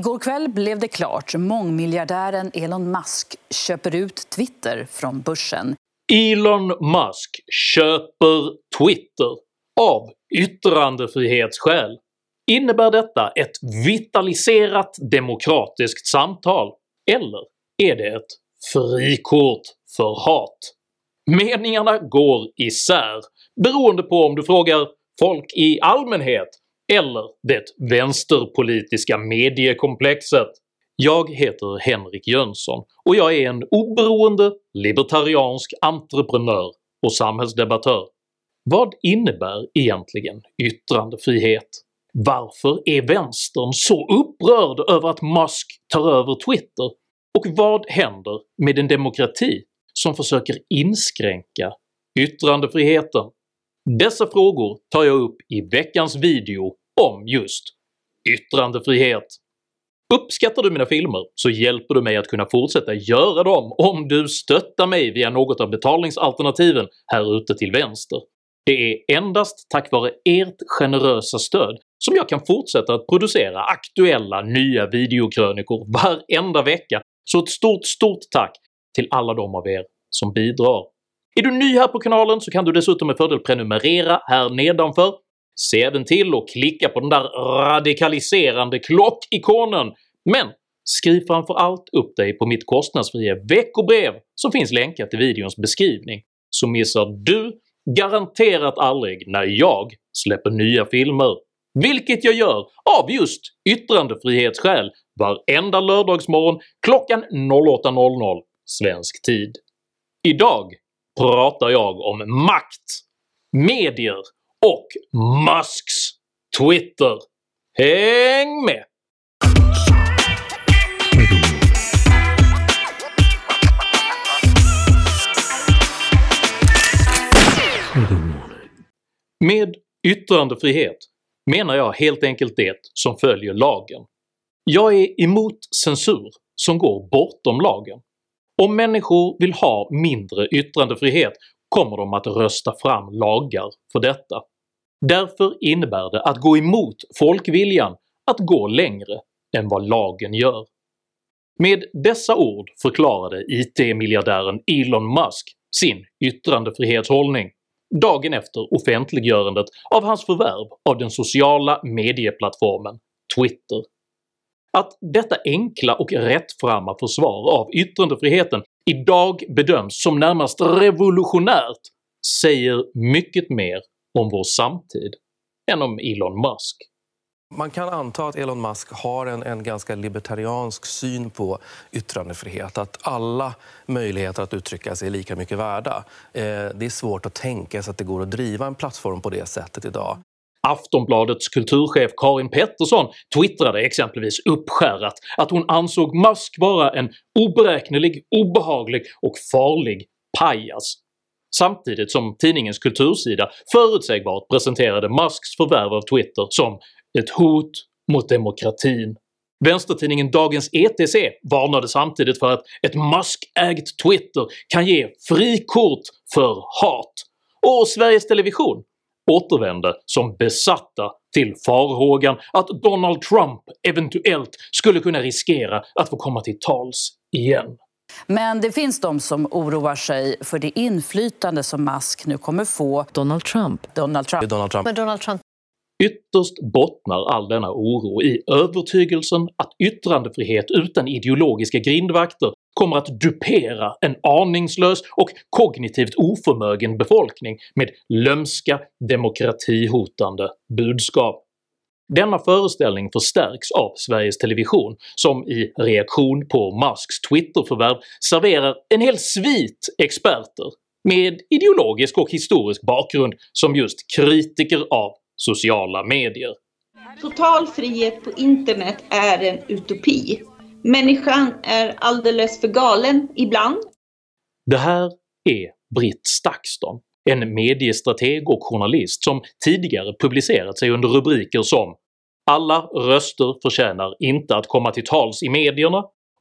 Igår kväll blev det klart. Mångmiljardären Elon Musk köper ut Twitter från börsen. Elon Musk köper Twitter av yttrandefrihetsskäl. Innebär detta ett vitaliserat demokratiskt samtal, eller är det ett frikort för hat? Meningarna går isär beroende på om du frågar folk i allmänhet eller det vänsterpolitiska mediekomplexet. Jag heter Henrik Jönsson och jag är en oberoende libertariansk entreprenör och samhällsdebattör. Vad innebär egentligen yttrandefrihet? Varför är vänstern så upprörd över att Musk tar över Twitter? Och vad händer med en demokrati som försöker inskränka yttrandefriheten? Dessa frågor tar jag upp i veckans video om just yttrandefrihet. Uppskattar du mina filmer så hjälper du mig att kunna fortsätta göra dem om du stöttar mig via något av betalningsalternativen här ute till vänster. Det är endast tack vare ert generösa stöd som jag kan fortsätta att producera aktuella nya videokrönikor varenda vecka, så ett stort stort tack till alla de av er som bidrar. Är du ny här på kanalen så kan du dessutom med fördel prenumerera här nedanför, se även till att klicka på den där radikaliserande klockikonen, men skriv framför allt upp dig på mitt kostnadsfria veckobrev som finns länkat i videons beskrivning, så missar du garanterat aldrig när jag släpper nya filmer, vilket jag gör av just yttrandefrihetsskäl varenda lördagsmorgon klockan 08.00 svensk tid. Idag pratar jag om makt, medier och Musks Twitter. Häng med! Med yttrandefrihet menar jag helt enkelt det som följer lagen. Jag är emot censur som går bortom lagen. Om människor vill ha mindre yttrandefrihet kommer de att rösta fram lagar för detta. Därför innebär det att gå emot folkviljan att gå längre än vad lagen gör. Med dessa ord förklarade IT-miljardären Elon Musk sin yttrandefrihetshållning dagen efter offentliggörandet av hans förvärv av den sociala medieplattformen Twitter. Att detta enkla och rättframma försvar av yttrandefriheten idag bedöms som närmast revolutionärt säger mycket mer om vår samtid än om Elon Musk. Man kan anta att Elon Musk har en, en ganska libertariansk syn på yttrandefrihet. Att alla möjligheter att uttrycka sig är lika mycket värda. Eh, det är svårt att tänka sig att det går att driva en plattform på det sättet idag. Aftonbladets kulturchef Karin Pettersson twittrade exempelvis uppskärrat att hon ansåg Musk vara en oberäknelig, obehaglig och farlig pajas, samtidigt som tidningens kultursida förutsägbart presenterade Musks förvärv av Twitter som ett hot mot demokratin. Vänstertidningen Dagens ETC varnade samtidigt för att ett Musk-ägt Twitter kan ge frikort för hat, och Sveriges Television återvände som besatta till farhågan att Donald Trump eventuellt skulle kunna riskera att få komma till tals igen. Men det finns de som oroar sig för det inflytande som Musk nu kommer få. Donald Trump. Donald Trump. Donald Trump. Men Donald Trump Ytterst bottnar all denna oro i övertygelsen att yttrandefrihet utan ideologiska grindvakter kommer att dupera en aningslös och kognitivt oförmögen befolkning med lömska demokratihotande budskap. Denna föreställning förstärks av Sveriges Television som i reaktion på Musks Twitterförvärv serverar en hel svit experter med ideologisk och historisk bakgrund som just kritiker av sociala medier. Total frihet på internet är en utopi. Människan är alldeles för galen ibland. Det här är Britt Stakston, en mediestrateg och journalist som tidigare publicerat sig under rubriker som “Alla röster förtjänar inte att komma till tals i medierna”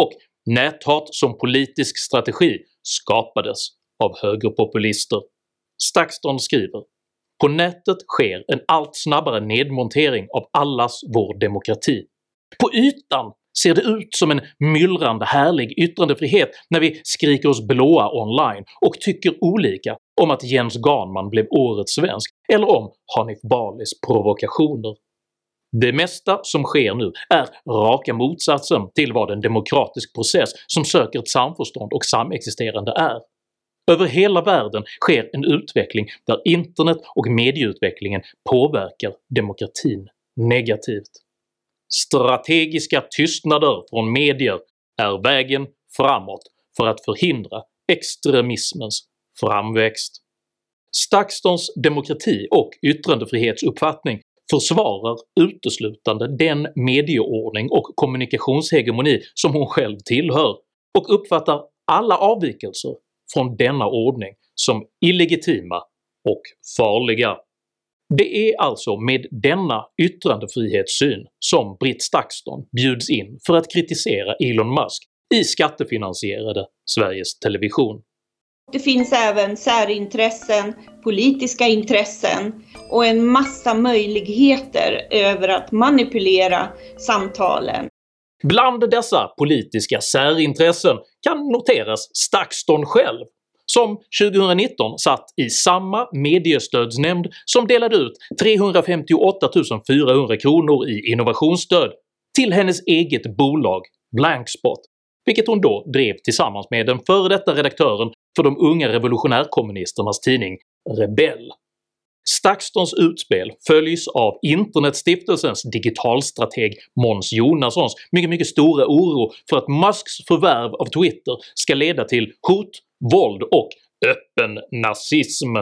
och “Näthat som politisk strategi skapades av högerpopulister”. Stakston skriver på nätet sker en allt snabbare nedmontering av allas vår demokrati. På ytan ser det ut som en myllrande härlig yttrandefrihet när vi skriker oss blåa online och tycker olika om att Jens Ganman blev årets svensk eller om Hanif Balis provokationer. Det mesta som sker nu är raka motsatsen till vad en demokratisk process som söker ett samförstånd och samexisterande är. Över hela världen sker en utveckling där internet och medieutvecklingen påverkar demokratin negativt. Strategiska tystnader från medier är vägen framåt för att förhindra extremismens framväxt. Stakston's demokrati och yttrandefrihetsuppfattning försvarar uteslutande den medieordning och kommunikationshegemoni som hon själv tillhör och uppfattar alla avvikelser från denna ordning som illegitima och farliga. Det är alltså med denna yttrandefrihetssyn som Britt Stakston bjuds in för att kritisera Elon Musk i skattefinansierade Sveriges Television. Det finns även särintressen, politiska intressen och en massa möjligheter över att manipulera samtalen. Bland dessa politiska särintressen kan noteras Stakston själv, som 2019 satt i samma mediestödsnämnd som delade ut 358 400 kronor i innovationsstöd till hennes eget bolag Blankspot, vilket hon då drev tillsammans med den före detta redaktören för de unga revolutionärkommunisternas tidning Rebell. Staxtons utspel följs av internetstiftelsens digitalstrateg Måns Jonassons mycket, mycket stora oro för att Musks förvärv av Twitter ska leda till hot, våld och öppen nazism.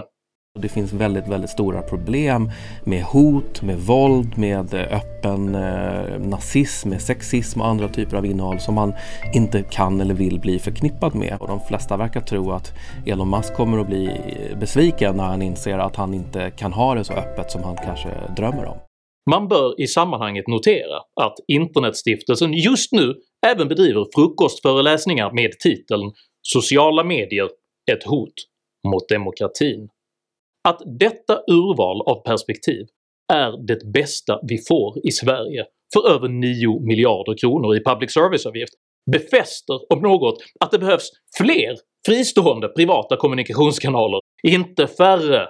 Det finns väldigt, väldigt stora problem med hot, med våld, med eh, öppen eh, nazism, med sexism och andra typer av innehåll som man inte kan eller vill bli förknippad med. Och de flesta verkar tro att Elon Musk kommer att bli eh, besviken när han inser att han inte kan ha det så öppet som han kanske drömmer om. Man bör i sammanhanget notera att Internetstiftelsen just nu även bedriver frukostföreläsningar med titeln “Sociala medier – ett hot mot demokratin”. Att detta urval av perspektiv är det bästa vi får i Sverige för över 9 miljarder kronor i public service-avgift befäster om något att det behövs fler fristående privata kommunikationskanaler, inte färre.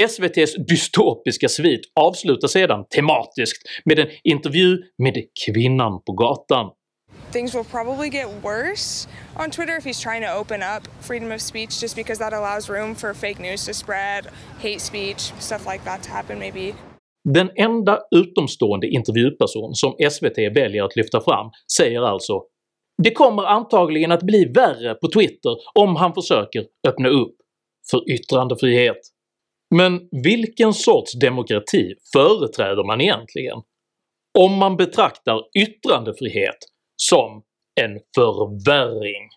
SVT's dystopiska svit avslutas sedan tematiskt med en intervju med kvinnan på gatan things will probably get worse on Twitter if he's trying to open up freedom of speech just because that allows room for fake news to spread, hate speech, stuff like that to happen maybe. Den enda utomstående intervjuperson som SVT väljer att lyfta fram säger alltså “Det kommer antagligen att bli värre på Twitter om han försöker öppna upp för yttrandefrihet”. Men vilken sorts demokrati företräder man egentligen? Om man betraktar yttrandefrihet som en förvärring.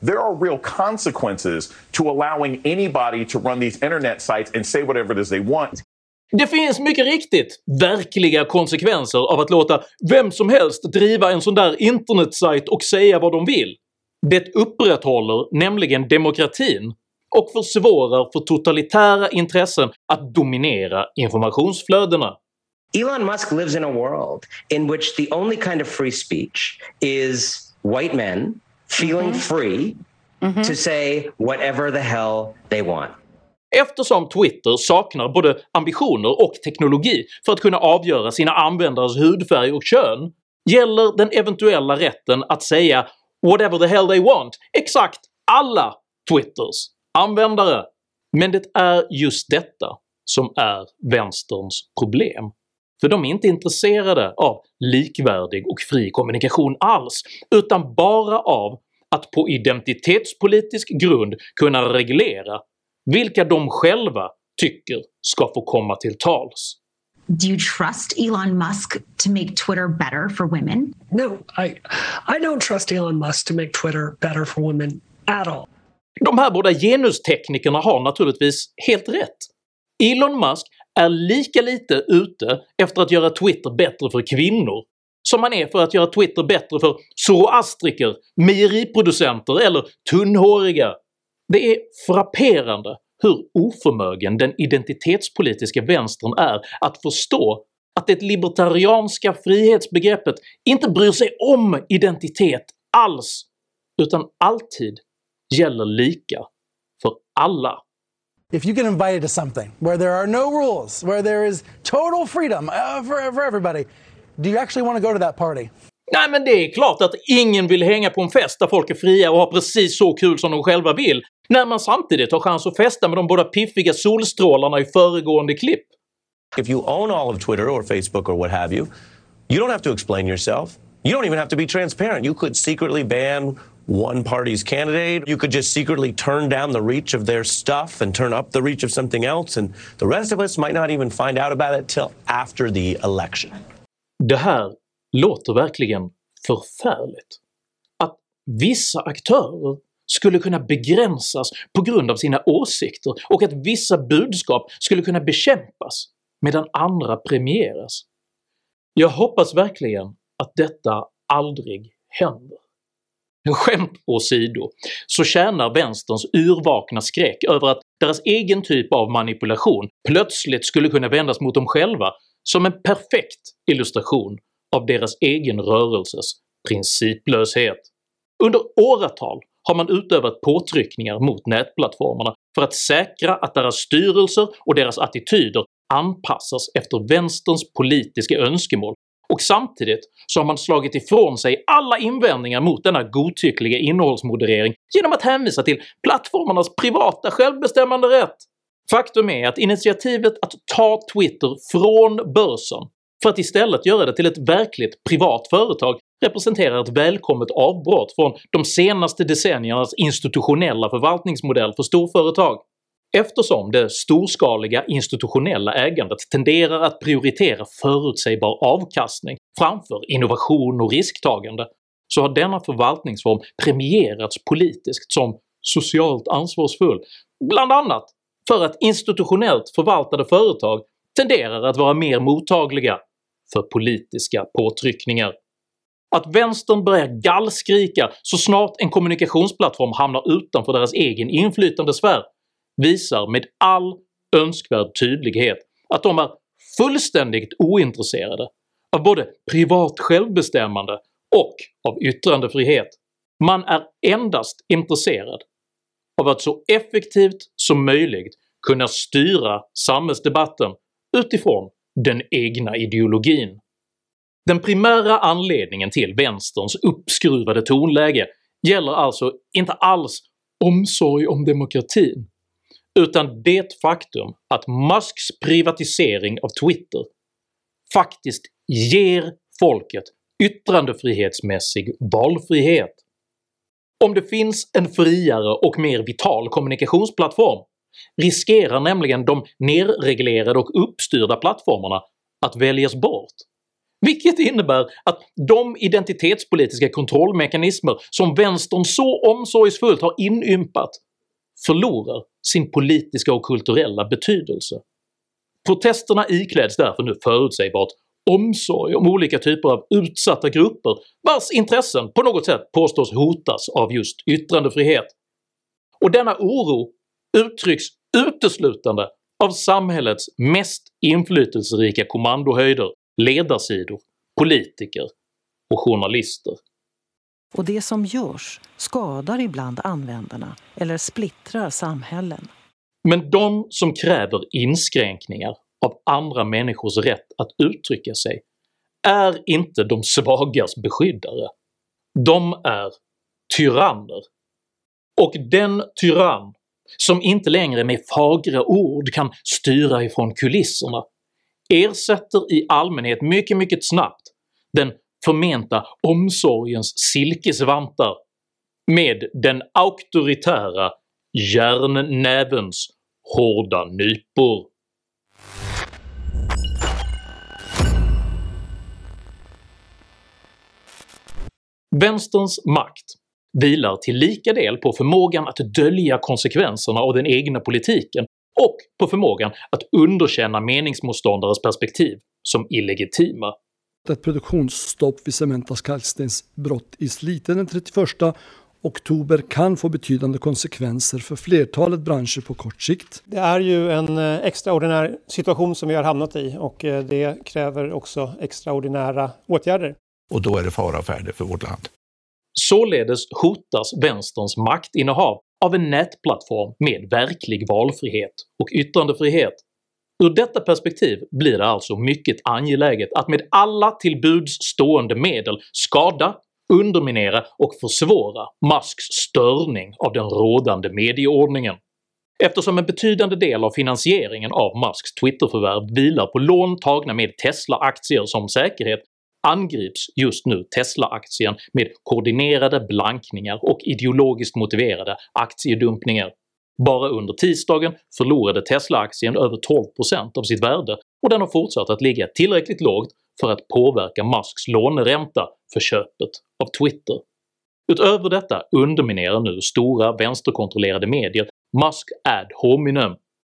there are real consequences to allowing anybody to run these internet sites and say whatever it is they want. Det finns mycket riktigt verkliga konsekvenser av att låta vem som helst driva en sån där internetsajt och säga vad de vill. Det upprätthåller nämligen demokratin och försvårar för totalitära intressen att dominera informationsflödena. Elon Musk lives in a world in which the only kind of free speech is white men feeling mm -hmm. free mm -hmm. to say whatever the hell they want. Eftersom Twitter saknar både ambitioner och teknologi för att kunna avgöra sina användares hudfärg och kön gäller den eventuella rätten att säga “whatever the hell they want” exakt alla Twitters användare. Men det är just detta som är vänsterns problem. För de är inte intresserade av likvärdig och fri kommunikation alls, utan bara av att på identitetspolitisk grund kunna reglera vilka de själva tycker ska få komma till tals. Do you trust Elon Musk to make Twitter better for women? No, I I don't trust Elon Musk to make Twitter better for women at all. De här båda genusteknikerna har naturligtvis helt rätt. Elon Musk är lika lite ute efter att göra Twitter bättre för kvinnor som han är för att göra Twitter bättre för zoroastriker, mejeriproducenter eller tunnhåriga. Det är frapperande hur oförmögen den identitetspolitiska vänstern är att förstå att det libertarianska frihetsbegreppet inte bryr sig om identitet alls, utan alltid gäller lika för alla. If you get invited to something where there are no rules, where there is total freedom uh, for, for everybody, do you actually want to go to that party? Nej men det är klart att ingen vill hänga på en fest där folk är fria och har precis så kul som de själva vill, när man samtidigt har chans att festa med de båda piffiga solstrålarna i föregående klipp. If you own all of Twitter or Facebook or what have you, you don't have to explain yourself. You don't even have to be transparent. You could secretly ban one party's candidate. You could just secretly turn down the reach of their stuff and turn up the reach of something else, and the rest of us might not even find out about it till after the election. Det här låter verkligen förfärligt. Att vissa aktörer skulle kunna begränsas på grund av sina åsikter och att vissa budskap skulle kunna bekämpas medan andra premieras. Jag hoppas verkligen att detta aldrig händer. Skämt åsido så tjänar vänsterns yrvakna skräck över att deras egen typ av manipulation plötsligt skulle kunna vändas mot dem själva som en perfekt illustration av deras egen rörelses principlöshet. Under åratal har man utövat påtryckningar mot nätplattformarna för att säkra att deras styrelser och deras attityder anpassas efter vänsterns politiska önskemål och samtidigt så har man slagit ifrån sig alla invändningar mot denna godtyckliga innehållsmoderering genom att hänvisa till plattformarnas privata självbestämmande rätt. Faktum är att initiativet att ta Twitter från börsen för att istället göra det till ett verkligt privat företag representerar ett välkommet avbrott från de senaste decenniernas institutionella förvaltningsmodell för storföretag. Eftersom det storskaliga institutionella ägandet tenderar att prioritera förutsägbar avkastning framför innovation och risktagande så har denna förvaltningsform premierats politiskt som socialt ansvarsfull, bland annat för att institutionellt förvaltade företag tenderar att vara mer mottagliga för politiska påtryckningar. Att vänstern börjar gallskrika så snart en kommunikationsplattform hamnar utanför deras egen inflytandesfär visar med all önskvärd tydlighet att de är fullständigt ointresserade av både privat självbestämmande och av yttrandefrihet. Man är endast intresserad av att så effektivt som möjligt kunna styra samhällsdebatten utifrån den egna ideologin. Den primära anledningen till vänsterns uppskruvade tonläge gäller alltså inte alls omsorg om demokratin, utan det faktum att Musks privatisering av Twitter faktiskt ger folket yttrandefrihetsmässig valfrihet. Om det finns en friare och mer vital kommunikationsplattform riskerar nämligen de nerreglerade och uppstyrda plattformarna att väljas bort, vilket innebär att de identitetspolitiska kontrollmekanismer som vänstern så omsorgsfullt har inympat förlorar sin politiska och kulturella betydelse. Protesterna ikläds därför nu förutsägbart omsorg om olika typer av utsatta grupper vars intressen på något sätt påstås hotas av just yttrandefrihet. Och denna oro uttrycks uteslutande av samhällets mest inflytelserika kommandohöjder, ledarsidor, politiker och journalister. Och det som görs skadar ibland användarna eller splittrar samhällen. Men de som kräver inskränkningar av andra människors rätt att uttrycka sig är inte de svagas beskyddare. De är tyranner. Och den tyrann som inte längre med fagra ord kan styra ifrån kulisserna ersätter i allmänhet mycket mycket snabbt den förmenta omsorgens silkesvantar med den auktoritära järnnävens hårda nypor. Vänsterns makt vilar till lika del på förmågan att dölja konsekvenserna av den egna politiken och på förmågan att underkänna meningsmotståndares perspektiv som illegitima. Ett produktionsstopp vid Cementas kalkstensbrott i Slite den 31 Oktober kan få betydande konsekvenser för flertalet branscher på kort sikt. Det är ju en eh, extraordinär situation som vi har hamnat i och eh, det kräver också extraordinära åtgärder. Och då är det fara färde för vårt land. Således hotas vänsterns maktinnehav av en nätplattform med verklig valfrihet och yttrandefrihet. Ur detta perspektiv blir det alltså mycket angeläget att med alla till buds stående medel skada, underminera och försvåra Musks störning av den rådande medieordningen. Eftersom en betydande del av finansieringen av Musks Twitterförvärv vilar på lån tagna med Tesla-aktier som säkerhet angrips just nu Tesla-aktien med koordinerade blankningar och ideologiskt motiverade aktiedumpningar. Bara under tisdagen förlorade Tesla-aktien över 12% av sitt värde och den har fortsatt att ligga tillräckligt lågt för att påverka Musks låneränta för köpet av Twitter. Utöver detta underminerar nu stora vänsterkontrollerade medier Musk ad hominem,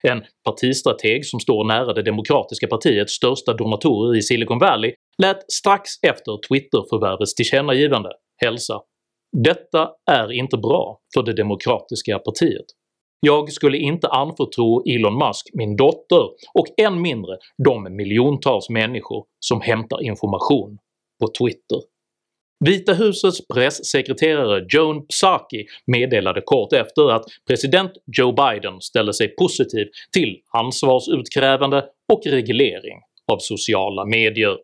en partistrateg som står nära det demokratiska partiets största donatorer i Silicon Valley lät strax efter Twitter-förvärvets tillkännagivande hälsa “Detta är inte bra för det demokratiska partiet. Jag skulle inte anförtro Elon Musk min dotter och än mindre de miljontals människor som hämtar information på Twitter.” Vita husets pressekreterare Joan Psaki meddelade kort efter att president Joe Biden ställde sig positiv till ansvarsutkrävande och reglering av sociala medier.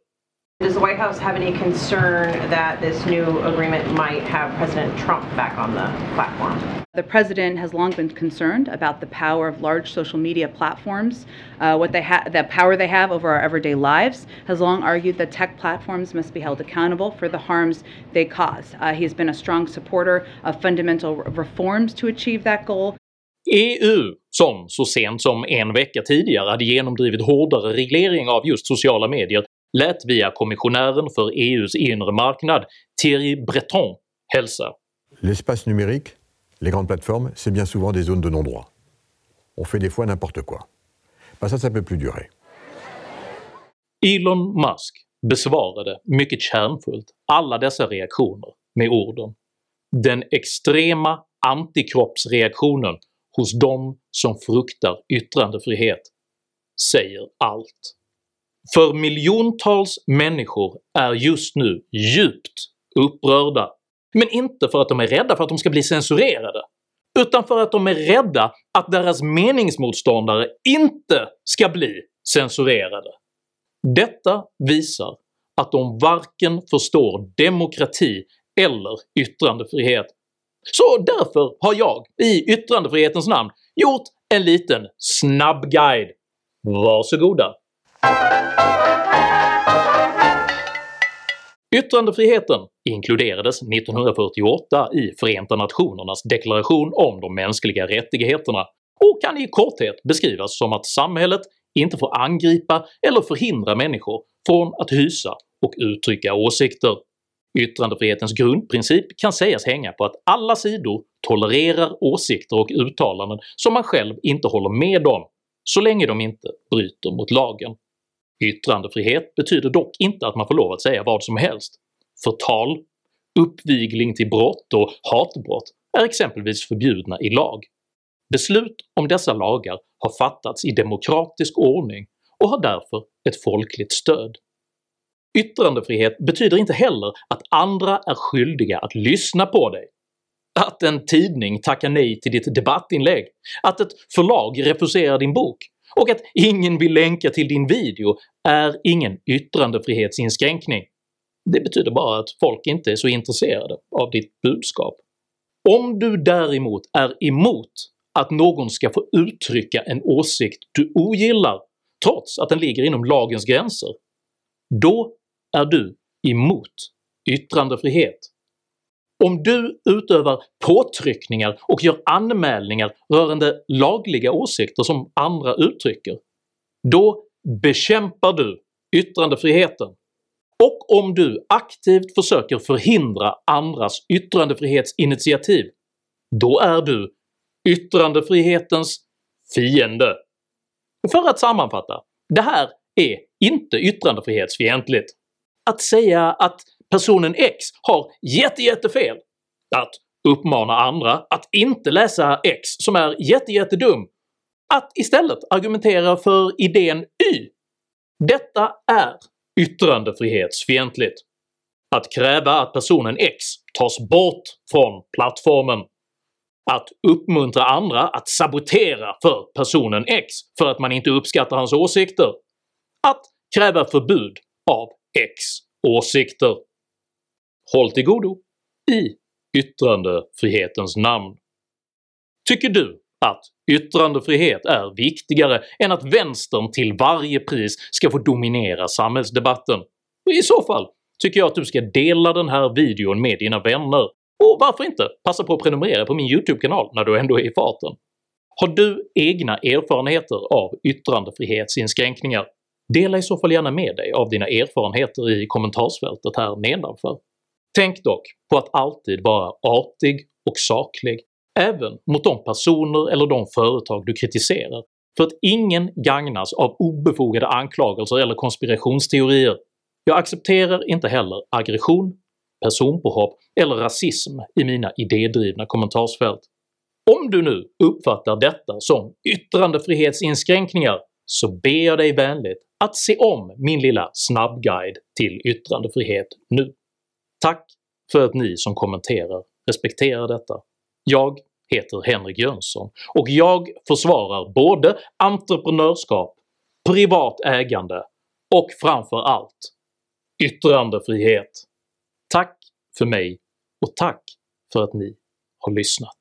Does the White House have any concern that this new agreement might have President Trump back on the platform? The president has long been concerned about the power of large social media platforms, uh, what they ha- the power they have over our everyday lives. Has long argued that tech platforms must be held accountable for the harms they cause. Uh, he has been a strong supporter of fundamental reforms to achieve that goal. EU, som så sent som en vecka tidigare hade genomdrivit hårdare reglering av just sociala medier, lät via kommissionären för EUs inre marknad Thierry Breton hälsa L'espace numérique, les grandes plateformes, c'est bien souvent des zones de non-droit. On fait des fois n'importe quoi. Ben ça, ça peut plus durer. Elon Musk besvarade mycket kärnfullt alla dessa reaktioner med orden “den extrema antikroppsreaktionen hos de som fruktar yttrandefrihet säger allt”. För miljontals människor är just nu djupt upprörda, men inte för att de är rädda för att de ska bli censurerade, utan för att de är rädda att deras meningsmotståndare inte ska bli censurerade. Detta visar att de varken förstår demokrati eller yttrandefrihet. Så därför har jag, i yttrandefrihetens namn, gjort en liten snabbguide. Varsågoda! Yttrandefriheten inkluderades 1948 i Förenta Nationernas deklaration om de mänskliga rättigheterna och kan i korthet beskrivas som att samhället inte får angripa eller förhindra människor från att hysa och uttrycka åsikter. Yttrandefrihetens grundprincip kan sägas hänga på att alla sidor tolererar åsikter och uttalanden som man själv inte håller med om, så länge de inte bryter mot lagen. Yttrandefrihet betyder dock inte att man får lov att säga vad som helst. Förtal, uppvigling till brott och hatbrott är exempelvis förbjudna i lag. Beslut om dessa lagar har fattats i demokratisk ordning och har därför ett folkligt stöd. Yttrandefrihet betyder inte heller att andra är skyldiga att lyssna på dig. Att en tidning tackar nej till ditt debattinlägg, att ett förlag refuserar din bok och att ingen vill länka till din video är ingen yttrandefrihetsinskränkning. Det betyder bara att folk inte är så intresserade av ditt budskap. Om du däremot är emot att någon ska få uttrycka en åsikt du ogillar trots att den ligger inom lagens gränser, då är du emot yttrandefrihet. Om du utövar påtryckningar och gör anmälningar rörande lagliga åsikter som andra uttrycker, då bekämpar du yttrandefriheten. Och om du aktivt försöker förhindra andras yttrandefrihetsinitiativ, då är du yttrandefrihetens fiende. För att sammanfatta, det här är inte yttrandefrihetsfientligt. Att säga att personen X har jätte, jättefel, att uppmana andra att inte läsa X som är jättejättedum, att istället argumentera för idén Y. Detta är yttrandefrihetsfientligt. Att kräva att personen X tas bort från plattformen. Att uppmuntra andra att sabotera för personen X för att man inte uppskattar hans åsikter. Att kräva förbud av X åsikter. Håll till godo i yttrandefrihetens namn. Tycker du att yttrandefrihet är viktigare än att vänstern till varje pris ska få dominera samhällsdebatten? I så fall tycker jag att du ska dela den här videon med dina vänner, och varför inte passa på att prenumerera på min YouTube-kanal när du ändå är i farten. Har du egna erfarenheter av yttrandefrihetsinskränkningar? Dela i så fall gärna med dig av dina erfarenheter i kommentarsfältet här nedanför. Tänk dock på att alltid vara artig och saklig även mot de personer eller de företag du kritiserar, för att ingen gagnas av obefogade anklagelser eller konspirationsteorier. Jag accepterar inte heller aggression, personpåhopp eller rasism i mina idédrivna kommentarsfält. Om du nu uppfattar detta som yttrandefrihetsinskränkningar så ber jag dig vänligt att se om min lilla snabbguide till yttrandefrihet nu. Tack för att ni som kommenterar respekterar detta. Jag heter Henrik Jönsson och jag försvarar både entreprenörskap, privat ägande och framför allt yttrandefrihet. Tack för mig och tack för att ni har lyssnat.